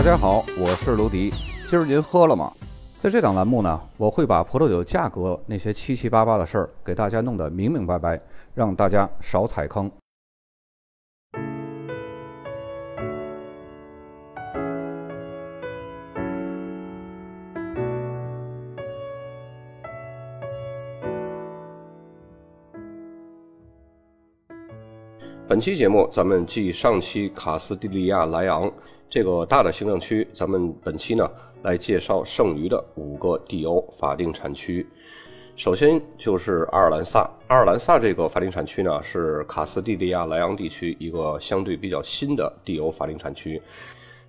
大家好，我是卢迪。今儿您喝了吗？在这档栏目呢，我会把葡萄酒价格那些七七八八的事儿给大家弄得明明白白，让大家少踩坑。本期节目，咱们继上期卡斯蒂利亚莱昂这个大的行政区，咱们本期呢来介绍剩余的五个地欧法定产区。首先就是阿尔兰萨，阿尔兰萨这个法定产区呢是卡斯蒂利亚莱昂地区一个相对比较新的地欧法定产区。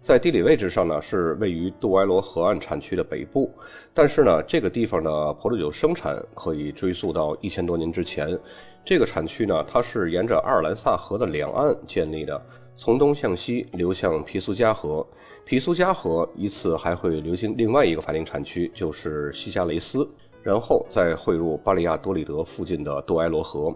在地理位置上呢，是位于杜埃罗河岸产区的北部，但是呢，这个地方的葡萄酒生产可以追溯到一千多年之前。这个产区呢，它是沿着阿尔兰萨河的两岸建立的，从东向西流向皮苏加河，皮苏加河一次还会流经另外一个法定产区，就是西加雷斯，然后再汇入巴里亚多里德附近的杜埃罗河。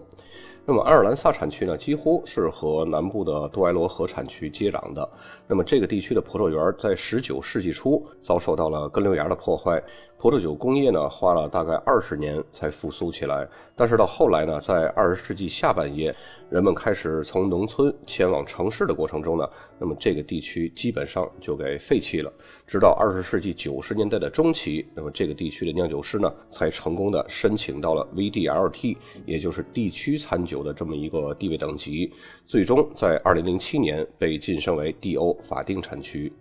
那么爱尔兰萨产区呢，几乎是和南部的杜埃罗河产区接壤的。那么这个地区的葡萄园在19世纪初遭受到了根瘤芽的破坏，葡萄酒工业呢花了大概二十年才复苏起来。但是到后来呢，在20世纪下半叶，人们开始从农村前往城市的过程中呢，那么这个地区基本上就给废弃了。直到20世纪90年代的中期，那么这个地区的酿酒师呢，才成功的申请到了 VDLT，也就是地区餐酒。有的这么一个地位等级，最终在二零零七年被晋升为地欧法定产区。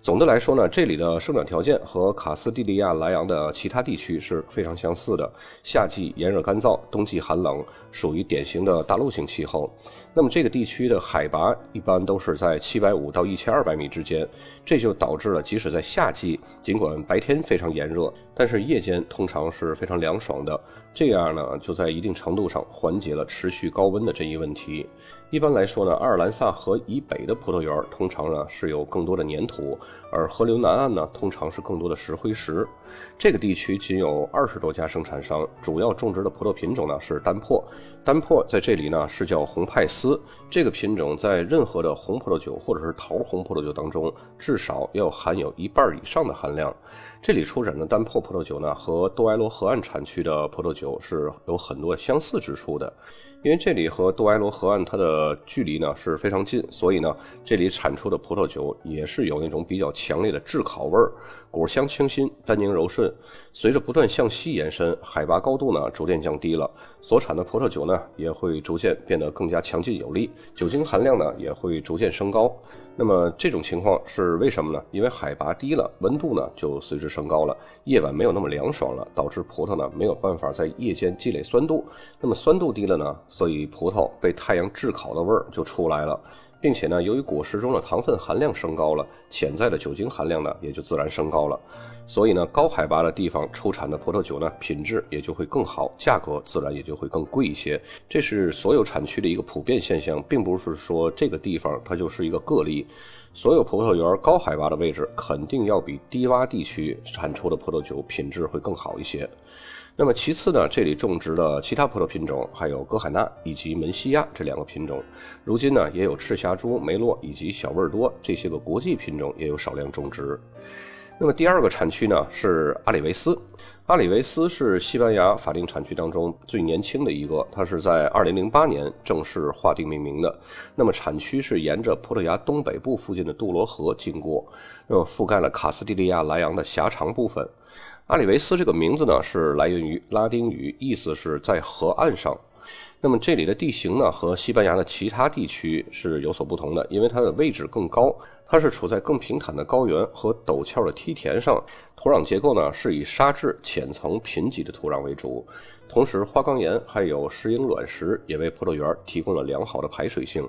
总的来说呢，这里的生长条件和卡斯蒂利亚莱昂的其他地区是非常相似的。夏季炎热干燥，冬季寒冷，属于典型的大陆性气候。那么这个地区的海拔一般都是在七百五到一千二百米之间，这就导致了即使在夏季，尽管白天非常炎热，但是夜间通常是非常凉爽的。这样呢，就在一定程度上缓解了持续高温的这一问题。一般来说呢，阿尔兰萨河以北的葡萄园通常呢是有更多的粘土，而河流南岸呢通常是更多的石灰石。这个地区仅有二十多家生产商，主要种植的葡萄品种呢是丹珀。丹珀在这里呢是叫红派斯，这个品种在任何的红葡萄酒或者是桃红葡萄酒当中，至少要含有一半以上的含量。这里出产的丹珀葡萄酒呢，和杜埃罗河岸产区的葡萄酒是有很多相似之处的。因为这里和杜埃罗河岸它的距离呢是非常近，所以呢，这里产出的葡萄酒也是有那种比较强烈的炙烤味儿，果香清新，单宁柔顺。随着不断向西延伸，海拔高度呢逐渐降低了，所产的葡萄酒呢也会逐渐变得更加强劲有力，酒精含量呢也会逐渐升高。那么这种情况是为什么呢？因为海拔低了，温度呢就随之升高了，夜晚没有那么凉爽了，导致葡萄呢没有办法在夜间积累酸度。那么酸度低了呢，所以葡萄被太阳炙烤的味儿就出来了，并且呢，由于果实中的糖分含量升高了，潜在的酒精含量呢也就自然升高了。所以呢，高海拔的地方出产的葡萄酒呢，品质也就会更好，价格自然也就会更贵一些。这是所有产区的一个普遍现象，并不是说这个地方它就是一个个例。所有葡萄园高海拔的位置，肯定要比低洼地区产出的葡萄酒品质会更好一些。那么其次呢，这里种植的其他葡萄品种还有歌海纳以及门西亚这两个品种。如今呢，也有赤霞珠、梅洛以及小味多这些个国际品种也有少量种植。那么第二个产区呢是阿里维斯，阿里维斯是西班牙法定产区当中最年轻的一个，它是在2008年正式划定命名的。那么产区是沿着葡萄牙东北部附近的杜罗河经过，那么覆盖了卡斯蒂利亚莱昂的狭长部分。阿里维斯这个名字呢是来源于拉丁语，意思是在河岸上。那么这里的地形呢，和西班牙的其他地区是有所不同的，因为它的位置更高，它是处在更平坦的高原和陡峭的梯田上，土壤结构呢是以沙质浅层贫瘠的土壤为主，同时花岗岩还有石英卵石也为葡萄园提供了良好的排水性。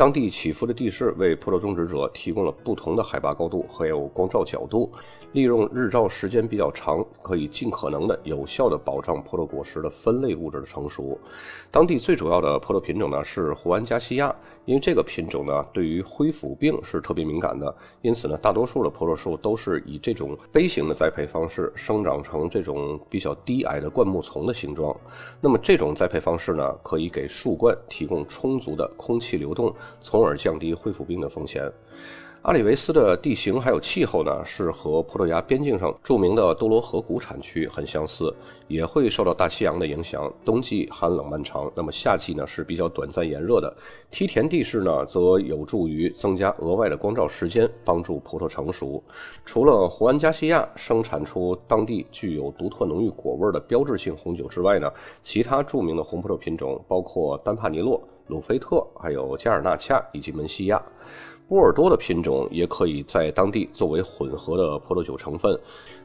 当地起伏的地势为葡萄种植者提供了不同的海拔高度还有光照角度，利用日照时间比较长，可以尽可能的有效的保障葡萄果实的分类物质的成熟。当地最主要的葡萄品种呢是胡安加西亚，因为这个品种呢对于灰腐病是特别敏感的，因此呢大多数的葡萄树都是以这种杯形的栽培方式生长成这种比较低矮的灌木丛的形状。那么这种栽培方式呢可以给树冠提供充足的空气流动。从而降低灰腐病的风险。阿里维斯的地形还有气候呢，是和葡萄牙边境上著名的多罗河谷产区很相似，也会受到大西洋的影响。冬季寒冷漫长，那么夏季呢是比较短暂炎热的。梯田地势呢，则有助于增加额外的光照时间，帮助葡萄成熟。除了胡安加西亚生产出当地具有独特浓郁果味的标志性红酒之外呢，其他著名的红葡萄品种包括丹帕尼洛、鲁菲特，还有加尔纳恰以及门西亚。波尔多的品种也可以在当地作为混合的葡萄酒成分。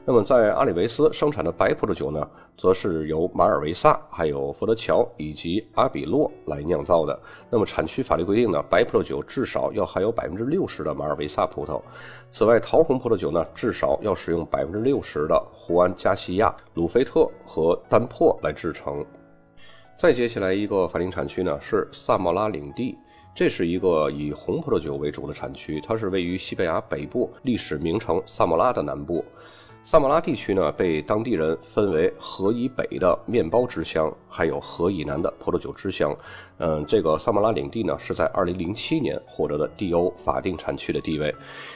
那么，在阿里维斯生产的白葡萄酒呢，则是由马尔维萨、还有佛得乔以及阿比洛来酿造的。那么，产区法律规定呢，白葡萄酒至少要含有百分之六十的马尔维萨葡萄。此外，桃红葡萄酒呢，至少要使用百分之六十的胡安加西亚、鲁菲特和丹珀来制成。再接下来一个法定产区呢，是萨莫拉领地。这是一个以红葡萄酒为主的产区，它是位于西班牙北部历史名城萨莫拉的南部。萨马拉地区呢，被当地人分为河以北的面包之乡，还有河以南的葡萄酒之乡。嗯，这个萨马拉领地呢，是在2007年获得的 DO 法定产区的地位。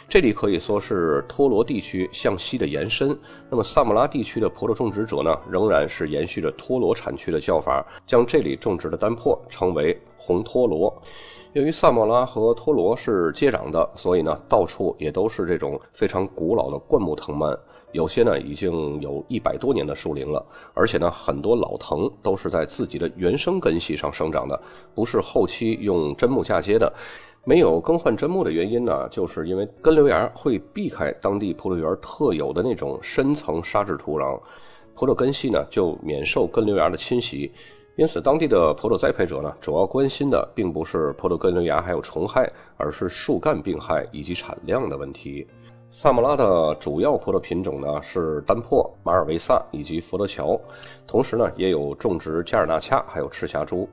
这里可以说是托罗地区向西的延伸。那么萨马拉地区的葡萄种植者呢，仍然是延续着托罗产区的叫法，将这里种植的丹珀称为红托罗。由于萨莫拉和托罗是接壤的，所以呢，到处也都是这种非常古老的灌木藤蔓，有些呢已经有一百多年的树龄了，而且呢，很多老藤都是在自己的原生根系上生长的，不是后期用砧木嫁接的。没有更换砧木的原因呢，就是因为根瘤芽会避开当地葡萄园特有的那种深层沙质土壤，葡萄根系呢就免受根瘤芽的侵袭。因此，当地的葡萄栽培者呢，主要关心的并不是葡萄根瘤芽还有虫害，而是树干病害以及产量的问题。萨莫拉的主要葡萄品种呢是丹珀、马尔维萨以及佛得桥，同时呢也有种植加尔纳恰还有赤霞珠。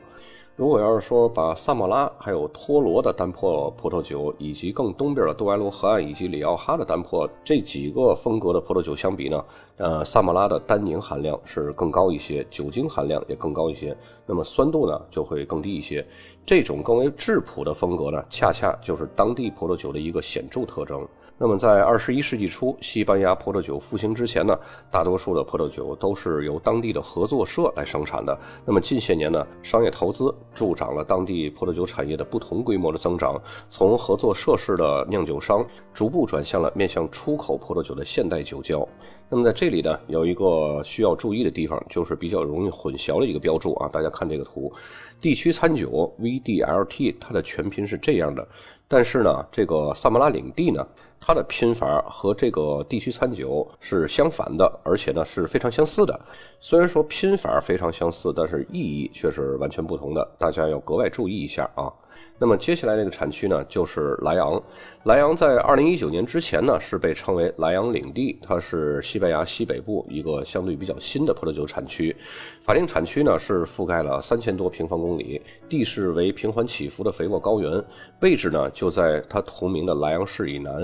如果要是说把萨莫拉、还有托罗的丹珀葡萄酒，以及更东边的杜埃罗河岸以及里奥哈的丹珀这几个风格的葡萄酒相比呢，呃，萨莫拉的单宁含量是更高一些，酒精含量也更高一些，那么酸度呢就会更低一些。这种更为质朴的风格呢，恰恰就是当地葡萄酒的一个显著特征。那么在二十一世纪初，西班牙葡萄酒复兴之前呢，大多数的葡萄酒都是由当地的合作社来生产的。那么近些年呢，商业投资。助长了当地葡萄酒产业的不同规模的增长，从合作社式的酿酒商逐步转向了面向出口葡萄酒的现代酒窖。那么在这里呢，有一个需要注意的地方，就是比较容易混淆的一个标注啊。大家看这个图，地区餐酒 VDLT，它的全拼是这样的，但是呢，这个萨马拉领地呢。它的拼法和这个地区餐酒是相反的，而且呢是非常相似的。虽然说拼法非常相似，但是意义却是完全不同的，大家要格外注意一下啊。那么接下来这个产区呢，就是莱昂。莱昂在二零一九年之前呢，是被称为莱昂领地，它是西班牙西北部一个相对比较新的葡萄酒产区。法定产区呢是覆盖了三千多平方公里，地势为平缓起伏的肥沃高原，位置呢就在它同名的莱昂市以南。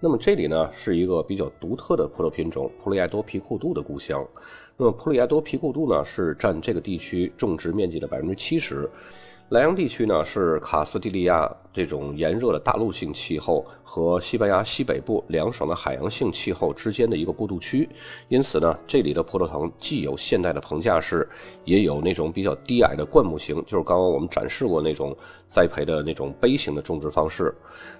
那么这里呢是一个比较独特的葡萄品种——普里埃多皮库杜的故乡。那么普里埃多皮库杜呢是占这个地区种植面积的百分之七十。莱阳地区呢是卡斯蒂利亚这种炎热的大陆性气候和西班牙西北部凉爽的海洋性气候之间的一个过渡区，因此呢，这里的葡萄藤既有现代的棚架式，也有那种比较低矮的灌木型，就是刚刚我们展示过那种栽培的那种杯型的种植方式。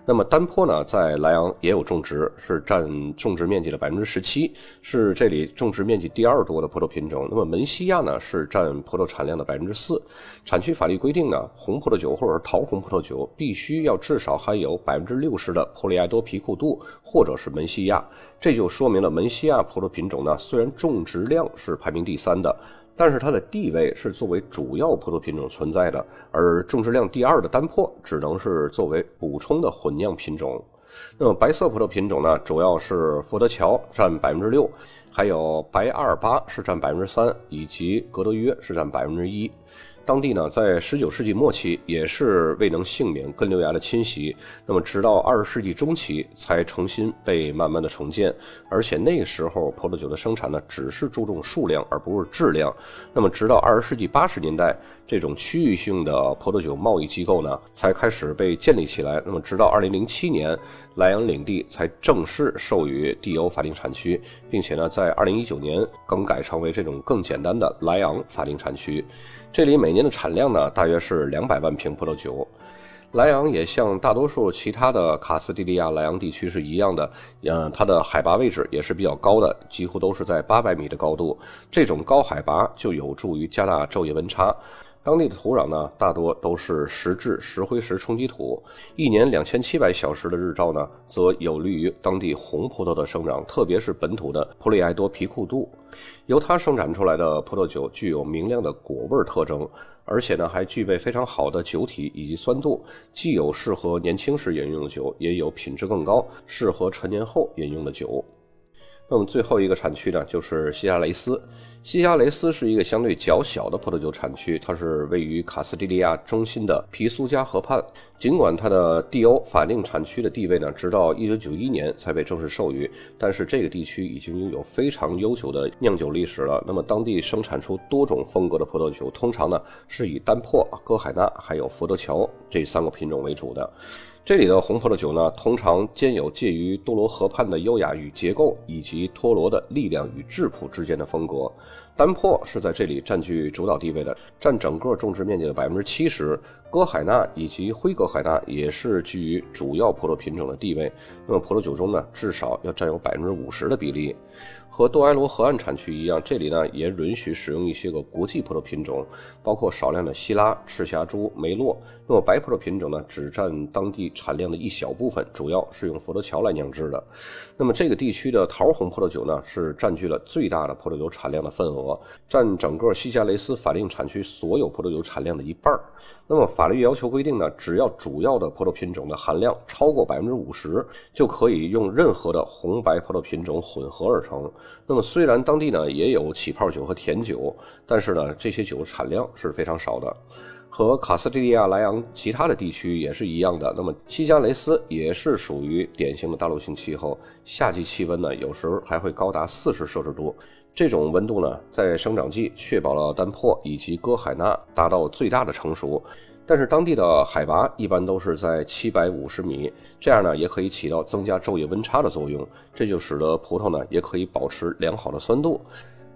那么丹坡呢，在莱昂也有种植，是占种植面积的百分之十七，是这里种植面积第二多的葡萄品种。那么门西亚呢，是占葡萄产量的百分之四。产区法律规定呢。红葡萄酒或者是桃红葡萄酒必须需要至少含有百分之六十的普里埃多皮库杜或者是门西亚，这就说明了门西亚葡萄品种呢，虽然种植量是排名第三的，但是它的地位是作为主要葡萄品种存在的，而种植量第二的丹珀只能是作为补充的混酿品种。那么白色葡萄品种呢，主要是佛得桥占百分之六。还有白阿尔巴是占百分之三，以及格德约是占百分之一。当地呢，在十九世纪末期也是未能幸免根瘤芽的侵袭，那么直到二十世纪中期才重新被慢慢的重建，而且那个时候葡萄酒的生产呢，只是注重数量而不是质量。那么直到二十世纪八十年代，这种区域性的葡萄酒贸易机构呢，才开始被建立起来。那么直到二零零七年，莱阳领地才正式授予地欧法定产区，并且呢，在二零一九年更改成为这种更简单的莱昂法定产区。这里每年的产量呢，大约是两百万瓶葡萄酒。莱昂也像大多数其他的卡斯蒂利亚莱昂地区是一样的，嗯，它的海拔位置也是比较高的，几乎都是在八百米的高度。这种高海拔就有助于加大昼夜温差。当地的土壤呢，大多都是石质石灰石冲积土，一年两千七百小时的日照呢，则有利于当地红葡萄的生长，特别是本土的普里埃多皮库杜。由它生产出来的葡萄酒具有明亮的果味特征，而且呢，还具备非常好的酒体以及酸度，既有适合年轻时饮用的酒，也有品质更高、适合陈年后饮用的酒。那么最后一个产区呢，就是西加雷斯。西加雷斯是一个相对较小的葡萄酒产区，它是位于卡斯蒂利亚中心的皮苏加河畔。尽管它的地欧法定产区的地位呢，直到1991年才被正式授予，但是这个地区已经拥有非常悠久的酿酒历史了。那么当地生产出多种风格的葡萄酒，通常呢是以丹珀、歌海纳还有佛得桥这三个品种为主的。这里的红葡萄酒呢，通常兼有介于多罗河畔的优雅与结构，以及托罗的力量与质朴之间的风格。丹珀是在这里占据主导地位的，占整个种植面积的百分之七十。歌海纳以及灰格海纳也是居于主要葡萄品种的地位。那么葡萄酒中呢，至少要占有百分之五十的比例。和多埃罗河岸产区一样，这里呢也允许使用一些个国际葡萄品种，包括少量的希拉、赤霞珠、梅洛。那么白葡萄品种呢，只占当地产量的一小部分，主要是用佛得桥来酿制的。那么这个地区的桃红葡萄酒呢，是占据了最大的葡萄酒产量的份额，占整个西加雷斯法定产区所有葡萄酒产量的一半。那么法律要求规定呢，只要主要的葡萄品种的含量超过百分之五十，就可以用任何的红白葡萄品种混合而成。那么，虽然当地呢也有起泡酒和甜酒，但是呢这些酒产量是非常少的，和卡斯蒂利亚莱昂其他的地区也是一样的。那么西加雷斯也是属于典型的大陆性气候，夏季气温呢有时还会高达四十摄氏度。这种温度呢，在生长季确保了丹珀以及歌海纳达到最大的成熟。但是当地的海拔一般都是在七百五十米，这样呢也可以起到增加昼夜温差的作用，这就使得葡萄呢也可以保持良好的酸度。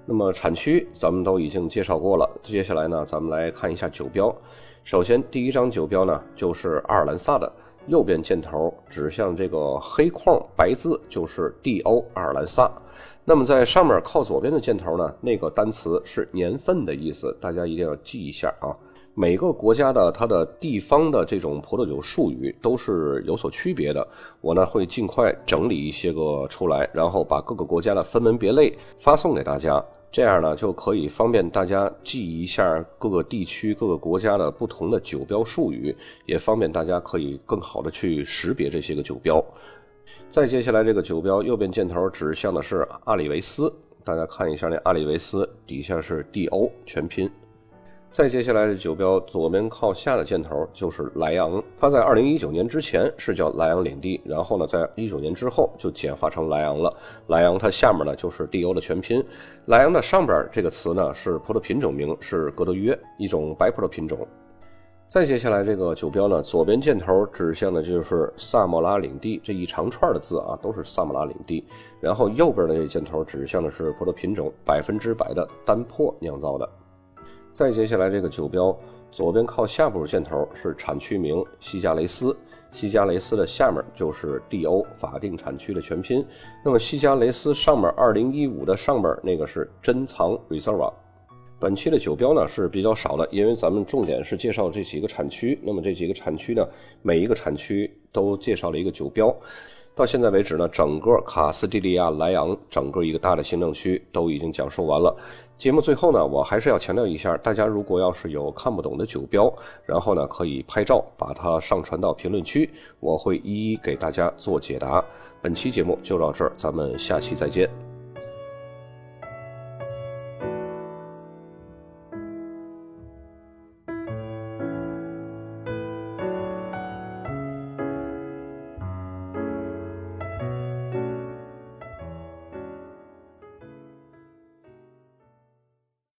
那么产区咱们都已经介绍过了，接下来呢咱们来看一下酒标。首先第一张酒标呢就是阿尔兰萨的，右边箭头指向这个黑框白字就是 D.O. 阿尔兰萨。那么在上面靠左边的箭头呢，那个单词是年份的意思，大家一定要记一下啊。每个国家的它的地方的这种葡萄酒术语都是有所区别的。我呢会尽快整理一些个出来，然后把各个国家的分门别类发送给大家，这样呢就可以方便大家记一下各个地区、各个国家的不同的酒标术语，也方便大家可以更好的去识别这些个酒标。再接下来这个酒标右边箭头指向的是阿里维斯，大家看一下那阿里维斯底下是 D.O 全拼。再接下来的酒标左边靠下的箭头就是莱昂，它在二零一九年之前是叫莱昂领地，然后呢，在一九年之后就简化成莱昂了。莱昂它下面呢就是 D.O 的全拼，莱昂的上边这个词呢是葡萄品种名，是格德约一种白葡萄品种。再接下来这个酒标呢，左边箭头指向的就是萨莫拉领地这一长串的字啊，都是萨莫拉领地。然后右边的这箭头指向的是葡萄品种百分之百的单珀酿造的。再接下来这个酒标，左边靠下部箭头是产区名西加雷斯，西加雷斯的下面就是 D.O 法定产区的全拼。那么西加雷斯上面2015的上面那个是珍藏 Reserva。本期的酒标呢是比较少的，因为咱们重点是介绍这几个产区。那么这几个产区呢，每一个产区都介绍了一个酒标。到现在为止呢，整个卡斯蒂利亚莱昂整个一个大的行政区都已经讲述完了。节目最后呢，我还是要强调一下，大家如果要是有看不懂的酒标，然后呢可以拍照把它上传到评论区，我会一一给大家做解答。本期节目就到这儿，咱们下期再见。